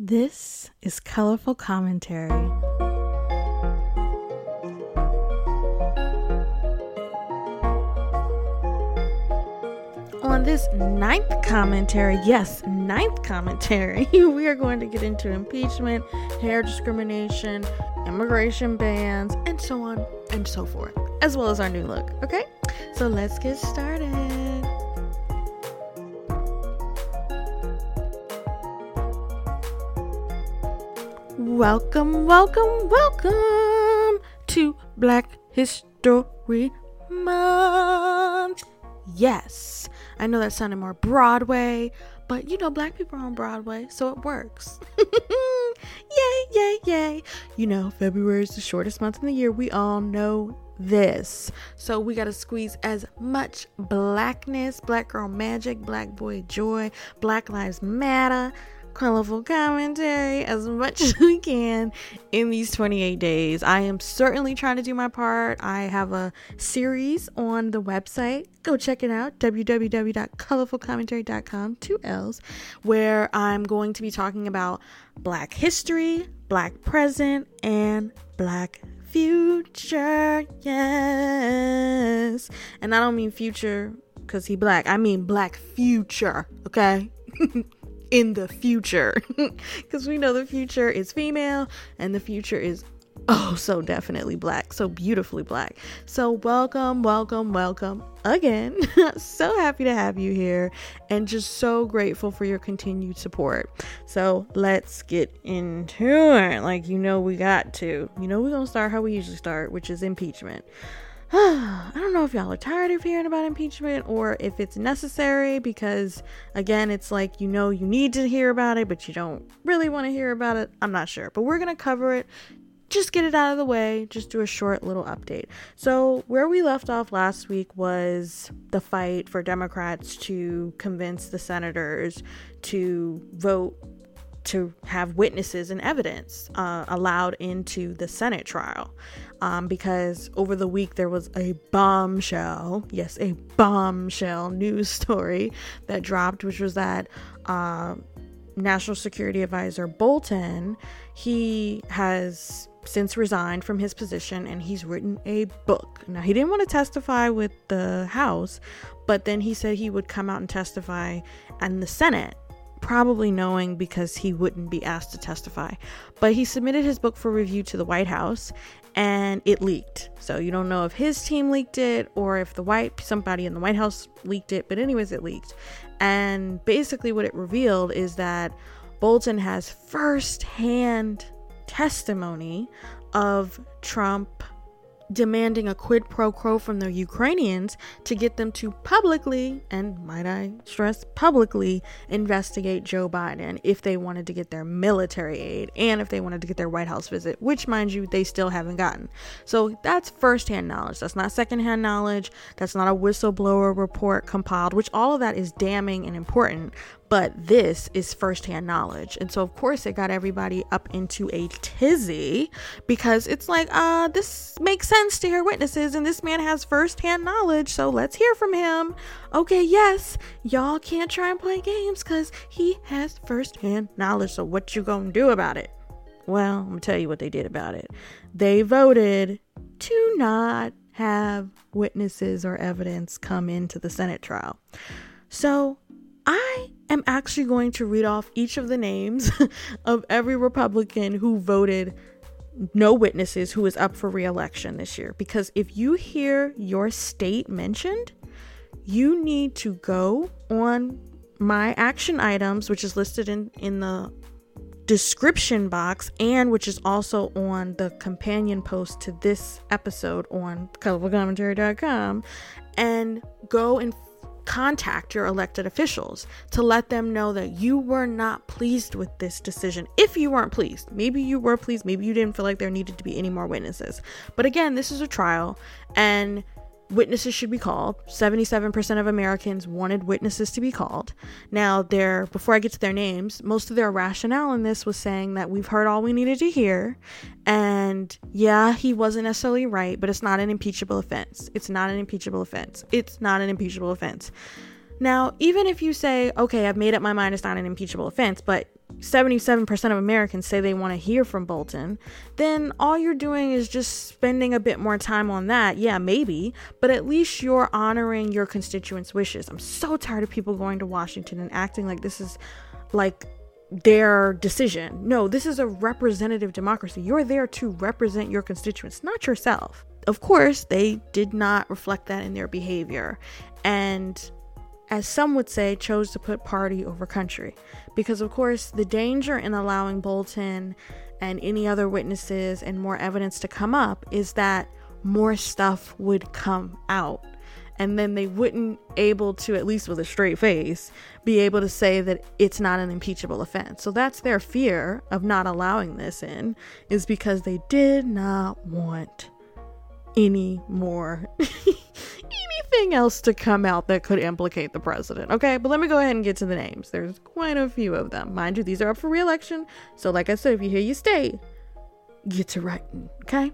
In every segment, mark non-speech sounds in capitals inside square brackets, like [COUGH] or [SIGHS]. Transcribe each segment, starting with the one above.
This is Colorful Commentary. On this ninth commentary, yes, ninth commentary, [LAUGHS] we are going to get into impeachment, hair discrimination, immigration bans, and so on and so forth, as well as our new look. Okay, so let's get started. Welcome, welcome, welcome to Black History Month. Yes, I know that sounded more Broadway, but you know, black people are on Broadway, so it works. [LAUGHS] yay, yay, yay. You know, February is the shortest month in the year. We all know this. So we got to squeeze as much blackness, black girl magic, black boy joy, Black Lives Matter colorful commentary as much [LAUGHS] as we can in these 28 days. I am certainly trying to do my part. I have a series on the website. Go check it out www.colorfulcommentary.com, two L's, where I'm going to be talking about Black history, Black present, and Black future. Yes. And I don't mean future because he black. I mean black future, okay? [LAUGHS] in the future. [LAUGHS] Because we know the future is female and the future is oh so definitely black so beautifully black. So welcome welcome welcome again. [LAUGHS] So happy to have you here and just so grateful for your continued support. So let's get into it. Like you know we got to. You know we're gonna start how we usually start which is impeachment [SIGHS] I don't know if y'all are tired of hearing about impeachment or if it's necessary because, again, it's like you know you need to hear about it, but you don't really want to hear about it. I'm not sure, but we're going to cover it. Just get it out of the way, just do a short little update. So, where we left off last week was the fight for Democrats to convince the senators to vote to have witnesses and evidence uh, allowed into the Senate trial. Um, because over the week there was a bombshell, yes, a bombshell news [LAUGHS] story that dropped, which was that uh, National Security Advisor Bolton, he has since resigned from his position and he's written a book. Now, he didn't want to testify with the House, but then he said he would come out and testify in the Senate probably knowing because he wouldn't be asked to testify. But he submitted his book for review to the White House and it leaked. So you don't know if his team leaked it or if the white somebody in the White House leaked it, but anyways it leaked. And basically what it revealed is that Bolton has first-hand testimony of Trump demanding a quid pro quo from the Ukrainians to get them to publicly, and might I stress publicly, investigate Joe Biden if they wanted to get their military aid and if they wanted to get their White House visit, which, mind you, they still haven't gotten. So that's firsthand knowledge. That's not secondhand knowledge. That's not a whistleblower report compiled, which all of that is damning and important but this is firsthand knowledge. And so, of course, it got everybody up into a tizzy because it's like, uh, this makes sense to hear witnesses, and this man has firsthand knowledge, so let's hear from him. Okay, yes, y'all can't try and play games because he has firsthand knowledge. So, what you gonna do about it? Well, I'm gonna tell you what they did about it. They voted to not have witnesses or evidence come into the Senate trial. So, I am actually going to read off each of the names [LAUGHS] of every Republican who voted no witnesses who is up for reelection this year. Because if you hear your state mentioned, you need to go on my action items, which is listed in, in the description box and which is also on the companion post to this episode on colorfulcommentary.com and go and contact your elected officials to let them know that you were not pleased with this decision. If you weren't pleased, maybe you were pleased, maybe you didn't feel like there needed to be any more witnesses. But again, this is a trial and witnesses should be called. 77% of Americans wanted witnesses to be called. Now, there before I get to their names, most of their rationale in this was saying that we've heard all we needed to hear and yeah, he wasn't necessarily right, but it's not an impeachable offense. It's not an impeachable offense. It's not an impeachable offense. Now, even if you say, okay, I've made up my mind it's not an impeachable offense, but 77% of Americans say they want to hear from Bolton, then all you're doing is just spending a bit more time on that. Yeah, maybe, but at least you're honoring your constituents' wishes. I'm so tired of people going to Washington and acting like this is like their decision. No, this is a representative democracy. You're there to represent your constituents, not yourself. Of course, they did not reflect that in their behavior. And as some would say, chose to put party over country. Because, of course, the danger in allowing Bolton and any other witnesses and more evidence to come up is that more stuff would come out. And then they wouldn't able to, at least with a straight face, be able to say that it's not an impeachable offense. So that's their fear of not allowing this in, is because they did not want any more [LAUGHS] anything else to come out that could implicate the president. Okay, but let me go ahead and get to the names. There's quite a few of them. Mind you, these are up for re-election. So like I said, if you hear you stay, get to writing. Okay.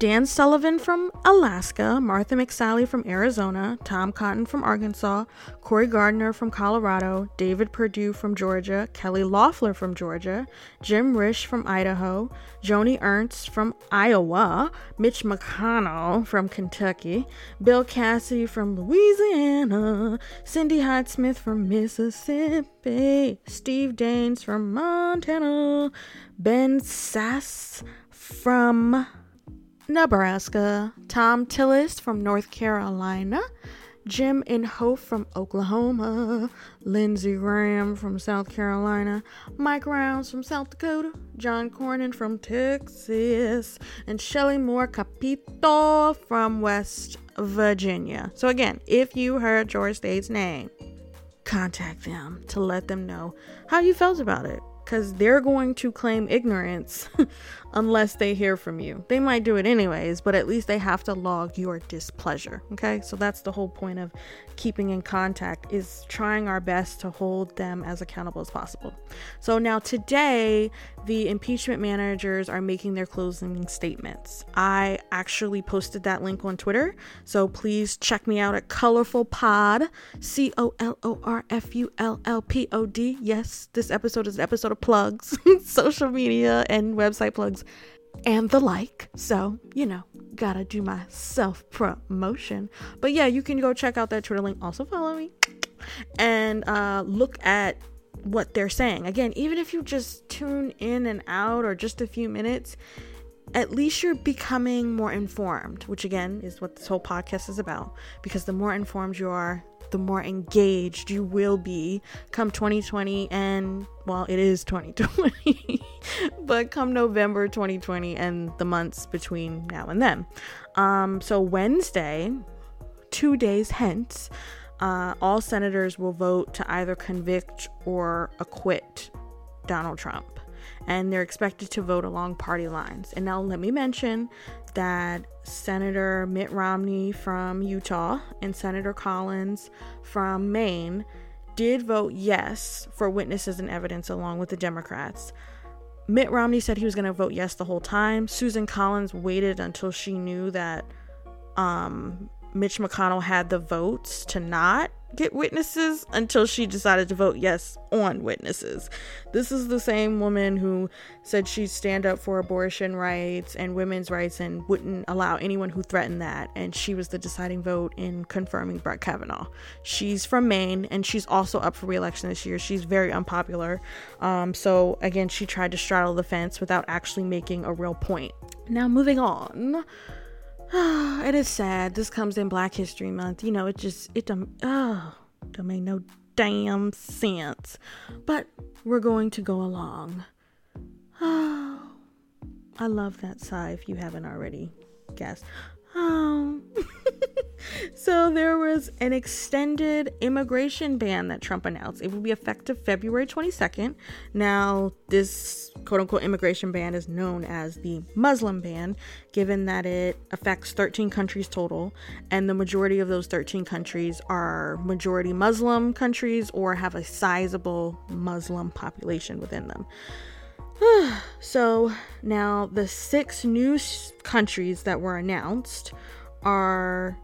Dan Sullivan from Alaska, Martha McSally from Arizona, Tom Cotton from Arkansas, Cory Gardner from Colorado, David Perdue from Georgia, Kelly Loeffler from Georgia, Jim Risch from Idaho, Joni Ernst from Iowa, Mitch McConnell from Kentucky, Bill Cassidy from Louisiana, Cindy Hyde-Smith from Mississippi, Steve Daines from Montana, Ben Sasse from Nebraska, Thom Tillis from North Carolina, Jim Inhofe from Oklahoma, Lindsey Graham from South Carolina, Mike Rounds from South Dakota, John Cornyn from Texas, and Shelley Moore Capito from West Virginia. So, again, if you heard George State's name, contact them to let them know how you felt about it because they're going to claim ignorance [LAUGHS] unless they hear from you. They might do it anyways, but at least they have to log your displeasure. Okay, so that's the whole point of keeping in contact is trying our best to hold them as accountable as possible. So now today, the impeachment managers are making their closing statements. I actually posted that link on Twitter, so please check me out at Colorful Pod, C O L O R F U L L P O D. Yes, this episode is an episode of plugs, [LAUGHS] social media and website plugs and the like. So, you know, gotta do my self promotion. But yeah, you can go check out that Twitter link. Also, follow me and uh, look at what they're saying. Again, even if you just tune in and out or just a few minutes, at least you're becoming more informed, which again is what this whole podcast is about. Because the more informed you are, the more engaged you will be come 2020 and well it is 2020 [LAUGHS] but come november 2020 and the months between now and then. Um so wednesday two days hence uh, all senators will vote to either convict or acquit donald trump and they're expected to vote along party lines. And now let me mention that Senator Mitt Romney from Utah and Senator Collins from Maine did vote yes for witnesses and evidence along with the Democrats. Mitt Romney said he was going to vote yes the whole time. Susan Collins waited until she knew that um, Mitch McConnell had the votes to not get witnesses until she decided to vote yes on witnesses. This is the same woman who said she'd stand up for abortion rights and women's rights and wouldn't allow anyone who threatened that. And she was the deciding vote in confirming Brett Kavanaugh. She's from Maine and she's also up for reelection this year. She's very unpopular. Um, so, again, she tried to straddle the fence without actually making a real point. Now, moving on. [SIGHS] it is sad. This comes in Black History Month. You know, it just it don't oh don't make no damn sense. But we're going to go along. Oh, [SIGHS] I love that sigh. If you haven't already guessed. Oh. [LAUGHS] [LAUGHS] so there was an extended immigration ban that Trump announced. It will be effective February 22nd. Now, this quote unquote immigration ban is known as the Muslim ban, given that it affects 13 countries total, and the majority of those 13 countries are majority Muslim countries or have a sizable Muslim population within them. [SIGHS] so now the six new countries that were announced are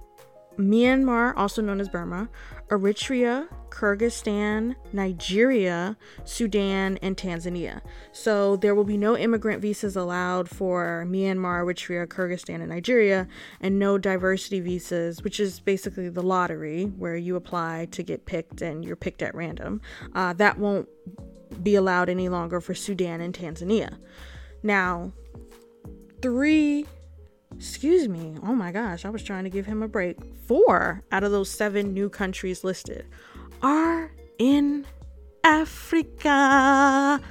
Myanmar, also known as Burma, Eritrea, Kyrgyzstan, Nigeria, Sudan, and Tanzania. So there will be no immigrant visas allowed for Myanmar, Eritrea, Kyrgyzstan, and Nigeria, and no diversity visas, which is basically the lottery where you apply to get picked and you're picked at random. Uh, that won't be allowed any longer for Sudan and Tanzania. Now, three excuse me, oh my gosh, I was trying to give him a break. Four out of those seven new countries listed are in Africa. [SIGHS]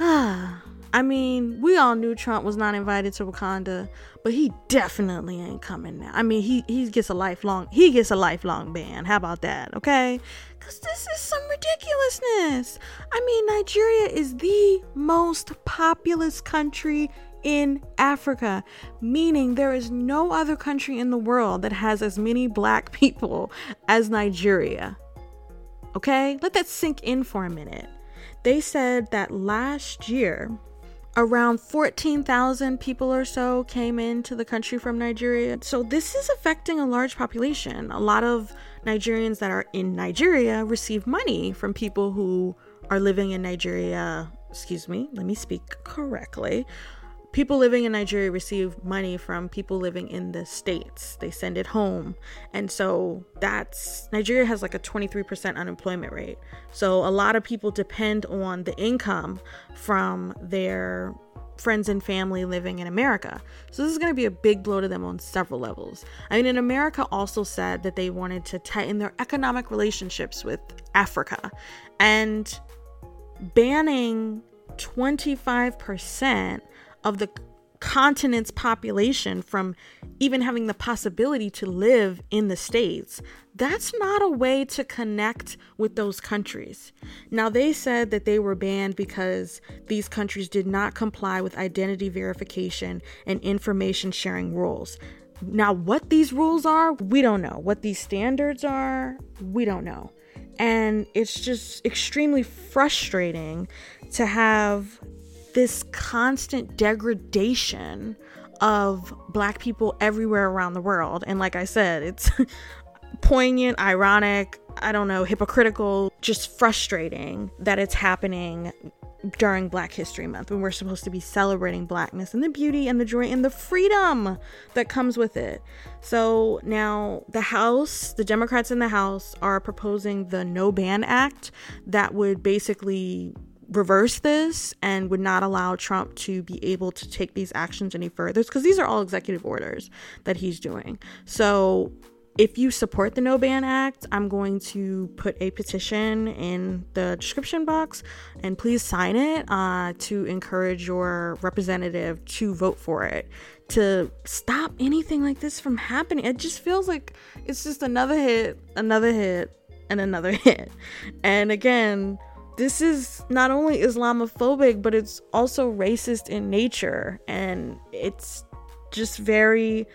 Ah. I mean, we all knew Trump was not invited to Wakanda, but he definitely ain't coming now. I mean, he he gets a lifelong he gets a lifelong ban. How about that? Okay? Cuz this is some ridiculousness. I mean, Nigeria is the most populous country in Africa, meaning there is no other country in the world that has as many black [LAUGHS] people as Nigeria. Okay? Let that sink in for a minute. They said that last year, around 14,000 people or so came into the country from Nigeria. So this is affecting a large population. A lot of Nigerians that are in Nigeria receive money from people who are living in Nigeria. Excuse me, let me speak correctly people living in Nigeria receive money from people living in the states. They send it home. And so that's Nigeria has like a 23% unemployment rate. So a lot of people depend on the income from their friends and family living in America. So this is going to be a big blow to them on several levels. I mean, in America also said that they wanted to tighten their economic relationships with Africa and banning 25% of the continent's population from even having the possibility to live in the States. That's not a way to connect with those countries. Now, they said that they were banned because these countries did not comply with identity verification and information sharing rules. Now, what these rules are, we don't know. What these standards are, we don't know. And it's just extremely frustrating to have this constant degradation of black people everywhere around the world. And like I said, it's [LAUGHS] poignant, ironic, I don't know, hypocritical, just frustrating that it's happening during Black History Month when we're supposed to be celebrating blackness and the beauty and the joy and the freedom that comes with it. So now the House, the Democrats in the House are proposing the No Ban Act that would basically reverse this and would not allow Trump to be able to take these actions any further because these are all executive orders that he's doing. So if you support the No Ban Act, I'm going to put a petition in the description box and please sign it uh, to encourage your representative to vote for it to stop anything like this from happening. It just feels like it's just another hit, another hit, and another [LAUGHS] hit. And again, this is not only Islamophobic, but it's also racist in nature. And it's just very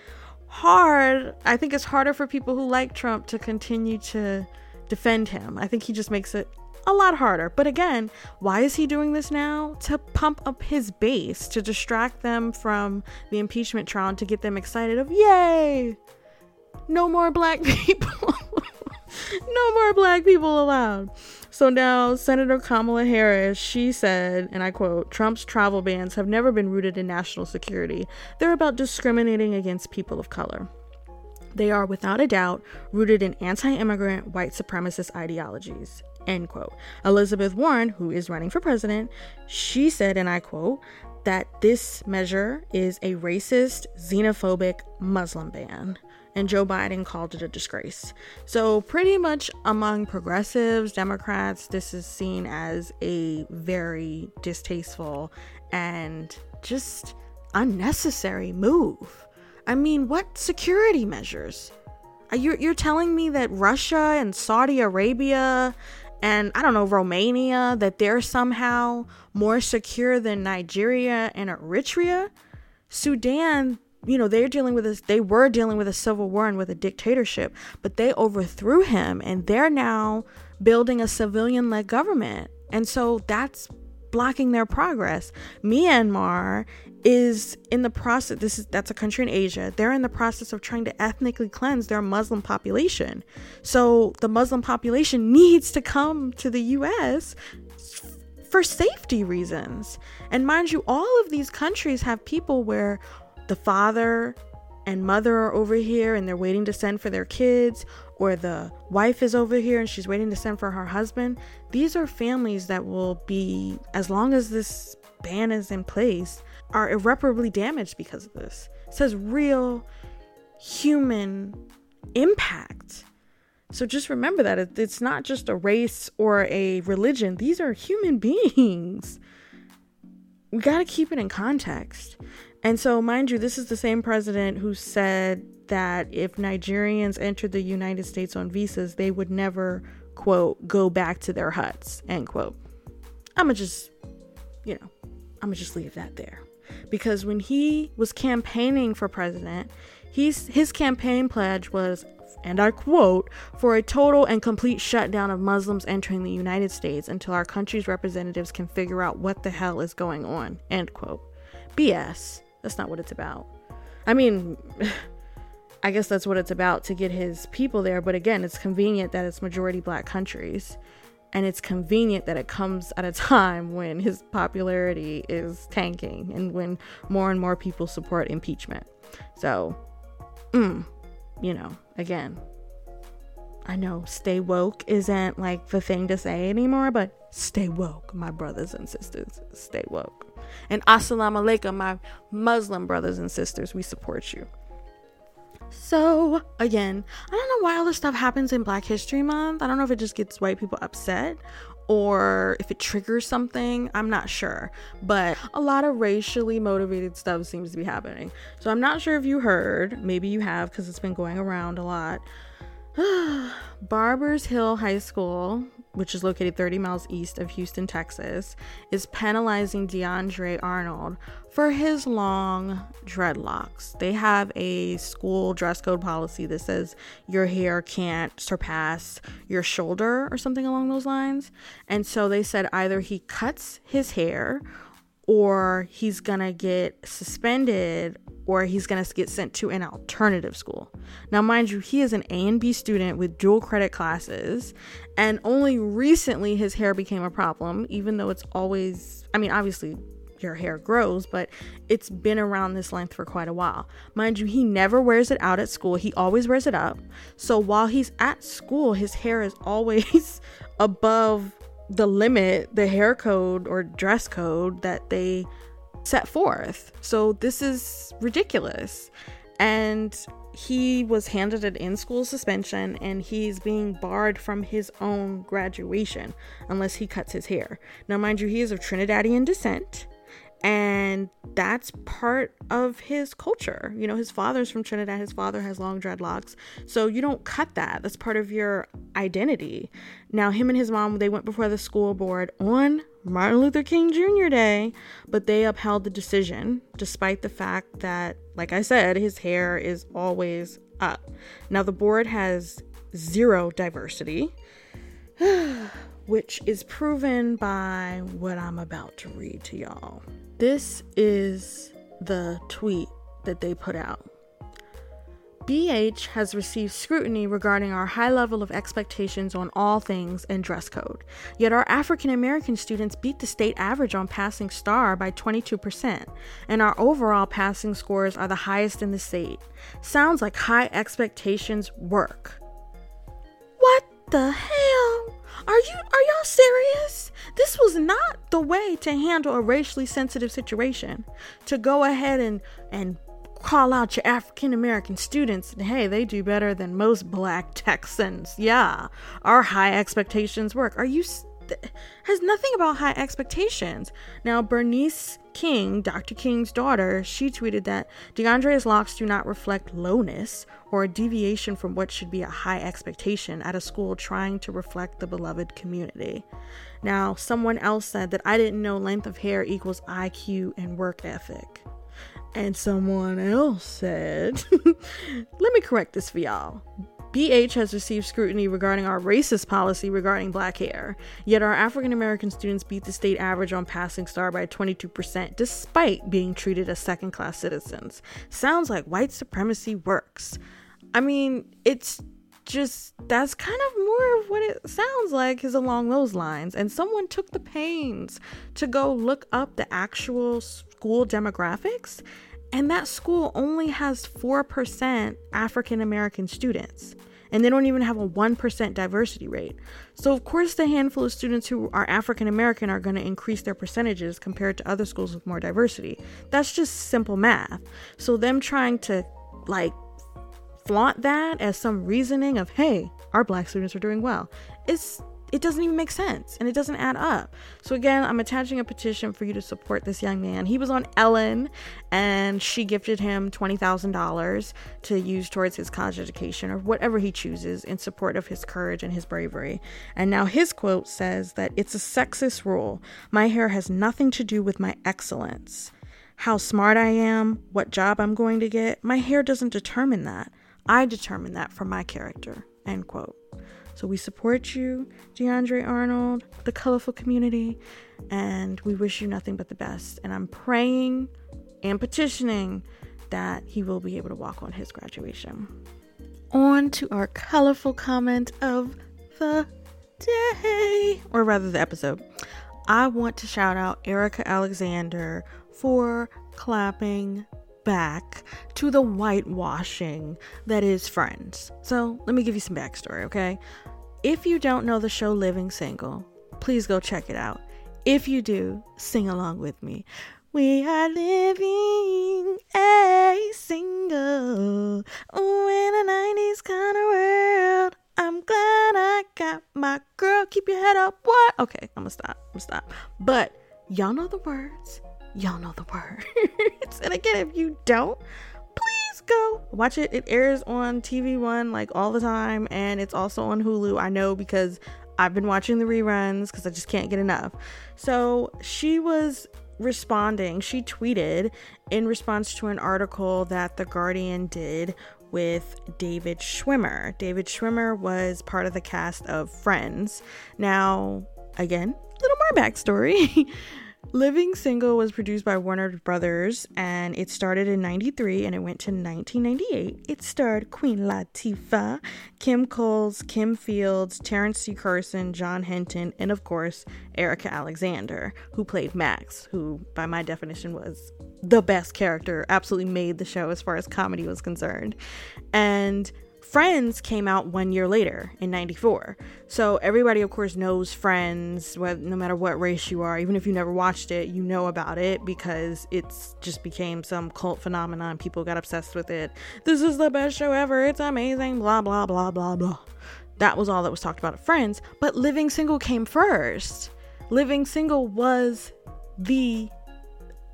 hard. I think it's harder for people who like Trump to continue to defend him. I think he just makes it a lot harder. But again, why is he doing this now? To pump up his base, to distract them from the impeachment trial, and to get them excited of, yay, no more black [LAUGHS] people. no more black people allowed. So now, Senator Kamala Harris, she said, and I quote, Trump's travel bans have never been rooted in national security. They're about discriminating against people of color. They are, without a doubt, rooted in anti immigrant white supremacist ideologies. End quote. Elizabeth Warren, who is running for president, she said, and I quote, that this measure is a racist, xenophobic Muslim ban and Joe Biden called it a disgrace. So, pretty much among progressives, Democrats, this is seen as a very distasteful and just unnecessary move. I mean, what security measures? You're, you're telling me that Russia and Saudi Arabia and I don't know, Romania, that they're somehow more secure than Nigeria and Eritrea? Sudan, you know they're dealing with this they were dealing with a civil war and with a dictatorship but they overthrew him and they're now building a civilian led government and so that's blocking their progress. Myanmar is in the process this is that's a country in Asia. They're in the process of trying to ethnically cleanse their Muslim population. So the Muslim population [LAUGHS] needs to come to the US for safety reasons. And mind you, all of these countries have people where the father and mother are over here and they're waiting to send for their kids, or the wife is over here and she's waiting to send for her husband. These are families that will be, as long as this ban is in place, are irreparably damaged because of this. It says real human impact. So just remember that it's not just a race or a religion, these are human beings. We got to keep it in context. And so, mind you, this is the same president who said that if Nigerians entered the United States on visas, they would never, quote, go back to their huts, end quote. I'm gonna just, you know, I'm gonna just leave that there. Because when he was campaigning for president, he's, his campaign pledge was, and I quote, for a total and complete shutdown of Muslims entering the United States until our country's representatives can figure out what the hell is going on, end quote. BS. That's not what it's about. I mean, [LAUGHS] I guess that's what it's about to get his people there. But again, it's convenient that it's majority black countries. And it's convenient that it comes at a [LAUGHS] time when his popularity is tanking and when more and more people support impeachment. So, mm, you know, again, I know stay woke isn't like the thing to say anymore, but stay woke, my brothers and sisters. Stay woke. And assalamu alaikum, my Muslim brothers and sisters. We support you. So, again, I don't know why all this stuff happens in Black History Month. I don't know if it just gets white people upset or if it triggers something. I'm not sure. But a lot of racially motivated stuff seems to be happening. So, I'm not sure if you heard. Maybe you have because it's been going around a lot. [SIGHS] Barbers Hill High School which is located 30 miles east of Houston, Texas, is penalizing DeAndre Arnold for his long dreadlocks. They have a school dress code policy that says your hair can't surpass your shoulder or something along those lines. And so they said either he cuts his hair or he's gonna get suspended or he's going to get sent to an alternative school. Now, mind you, he is an A and B student with dual credit classes, and only recently his hair became a problem, even though it's always, I mean, obviously. Your hair grows, but it's been around this length for quite a while. Mind you, he never wears it out at school. He always wears it up. So while he's at school, his hair is always [LAUGHS] above the limit, the hair code or dress code that they set forth. So this is ridiculous. And he was handed an in school suspension and he's being barred from his own graduation unless he cuts his hair. Now, mind you, he is of Trinidadian descent and that's part of his culture. You know, his father's from Trinidad, his father has long dreadlocks. So you don't cut that. That's part of your identity. Now, him and his mom, they went before the school board on Martin Luther King Jr. Day, but they upheld the decision despite the fact that, like I said, his hair is always up. Now, the board has zero diversity. [SIGHS] which is proven by what I'm about to read to y'all. This is the tweet that they put out. BH has received scrutiny regarding our high level of expectations on all things and dress code. Yet our African American students beat the state average on passing STAAR by 22%, and our overall passing scores are the highest in the state. Sounds like high expectations work. What the hell? Are you are y'all serious? This was not the way to handle a racially sensitive situation. To go ahead and and call out your African American students and hey, they do better than most black [LAUGHS] Texans. Yeah. Our high expectations work. Are you st- has nothing about high expectations. Now, Bernice King, Dr. King's daughter, she tweeted that DeAndre's locks do not reflect lowness or a deviation from what should be a high expectation at a school trying to reflect the beloved community. Now, someone else said that I didn't know length of hair equals IQ and work ethic. And someone else said, [LAUGHS] let me correct this for y'all. BH has received scrutiny regarding our racist policy regarding black hair, yet our African American students beat the state average on passing STAAR by 22% despite being treated as second class citizens. Sounds like white supremacy works. I mean, it's just that's kind of more of what it sounds like is along those lines. And someone took the pains to go look up the actual school demographics and that school only has 4% African American students. And they don't even have a 1% diversity rate. So, of course, the handful of students who are African American are going to increase their percentages compared to other schools with more diversity. That's just simple math. So, them trying to like flaunt that as some reasoning of, hey, our black students are doing well, is it doesn't even make sense and it doesn't add up. So again, I'm attaching a petition for you to support this young man. He was on Ellen and she gifted him $20,000 to use towards his college education or whatever he chooses in support of his courage and his bravery. And now his quote says that it's a sexist rule. My hair has nothing to do with my excellence. How smart I am, what job I'm going to get, my hair doesn't determine that. I determine that for my character. End quote. So we support you, DeAndre Arnold, the colorful community, and we wish you nothing but the best. And I'm praying and petitioning that he will be able to walk on his graduation. On to our colorful comment of the day, or rather the episode. I want to shout out Erika Alexander for clapping back to the whitewashing that is Friends. So, let me give you some backstory, okay? If you don't know the show Living Single, please go check it out. If you do, sing along with me. We are living a single in a 90s kind of world. I'm glad I got my girl. Keep your head up. What? Okay, I'm gonna stop. I'm gonna stop. But y'all know the words. Y'all know the words. [LAUGHS] and again, if you don't, please go watch it. It airs on TV One like all the time, and it's also on Hulu. I know because I've been watching the reruns because I just can't get enough. So she was responding. She tweeted in response to an article that The Guardian did with David Schwimmer. David Schwimmer was part of the cast of Friends. Now, again, a little more backstory. [LAUGHS] Living Single was produced by Warner Brothers and it started in 93 and it went to 1998. It starred Queen Latifah, Kim Coles, Kim Fields, Terrence C. Carson, John Henton, and of course, Erika Alexander, who played Max, who by my definition was the best character, absolutely made the show as far as comedy was concerned. And Friends came out one year later in 94. So everybody, of course, knows Friends, no matter what race you are. Even if you never watched it, you know about it because it's just became some cult phenomenon. People got obsessed with it. This is the best show ever. It's amazing. Blah, blah, blah, blah, blah. That was all that was talked about at Friends. But Living Single came first. Living Single was the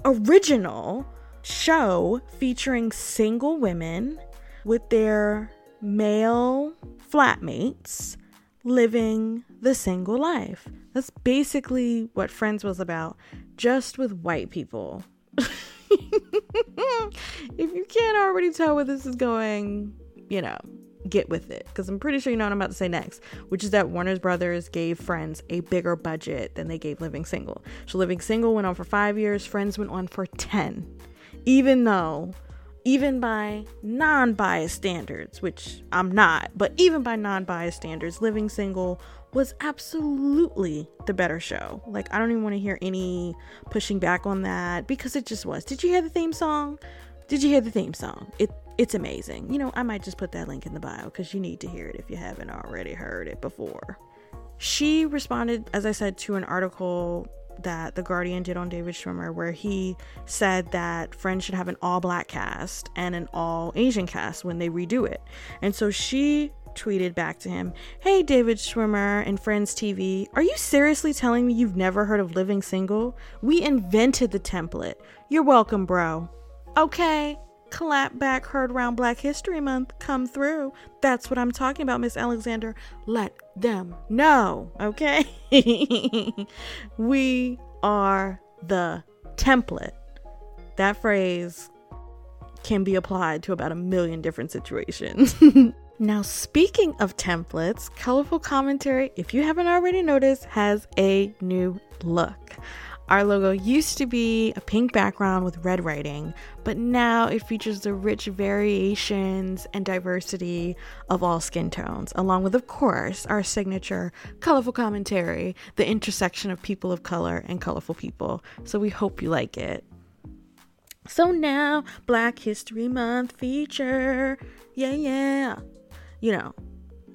original show featuring single women with their male flatmates living the single life. That's basically what Friends was about, just with white people. [LAUGHS] if you can't already tell where this is going, you know, get with it. Because I'm pretty sure you know what I'm about to say next, which is that Warner's Brothers gave Friends a bigger budget than they gave Living Single. So Living Single went on for five years, Friends went on for 10. Even though even by non biased standards, which I'm not, but even by non biased standards, Living Single was absolutely the better show. Like, I don't even want to hear any pushing back on that because it just was. Did you hear the theme song? Did you hear the theme song? It it's amazing. You know, I might just put that link in the bio because you need to hear it if you haven't already heard it before. She responded, as I said, to an article that The Guardian did on David Schwimmer, where he said that Friends should have an all black cast and an all Asian cast when they redo it. And so she tweeted back to him, Hey, David Schwimmer and Friends TV, are you seriously telling me you've never heard of Living Single? We invented the template. You're welcome, bro. Okay, clap back heard around Black History Month come through. That's what I'm talking about, Miss Alexander. Let them No, okay? [LAUGHS] we are the template. That phrase can be applied to about a million different situations. [LAUGHS] Now, speaking of templates, Colorful Commentary, if you haven't already noticed, has a new look. Our logo used to be a pink background with red writing, but now it features the rich variations and diversity of all skin tones, along with, of course, our signature colorful commentary, the intersection of people of color and colorful people. So we hope you like it. So now, Black History Month feature. Yeah, yeah you know,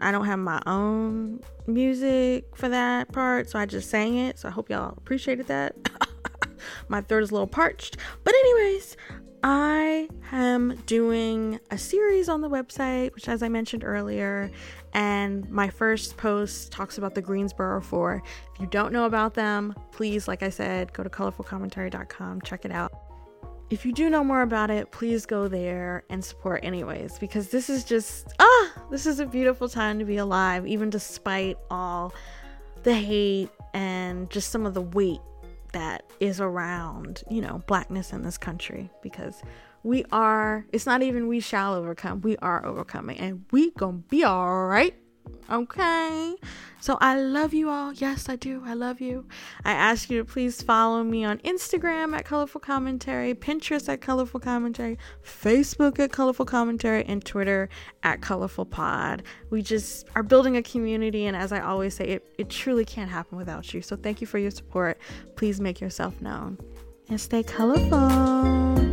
I don't have my own music for that part, so I just sang it. So I hope y'all appreciated that. [LAUGHS] my throat is a little parched. But, anyways, I am doing a series on the website, which, as I mentioned earlier, and my first post talks about the Greensboro Four. If you don't know about them, please, like I said, go to colorfulcommentary.com, check it out if you do know more about it, please go there and support anyways, because this is just, ah, this is a beautiful time to be alive, even despite all the hate and just some of the weight that is around, you know, blackness in this country, because we are, it's not even we shall overcome, we are overcoming, and we gonna be all right. Okay. So I love you all. Yes, I do. I love you. I ask you to please follow me on Instagram at Colorful Commentary, Pinterest at Colorful Commentary, Facebook at Colorful Commentary, and Twitter at Colorful Pod. We just are building a community, and as I always say, it, it truly can't happen without you. So thank you for your support. Please make yourself known and stay colorful.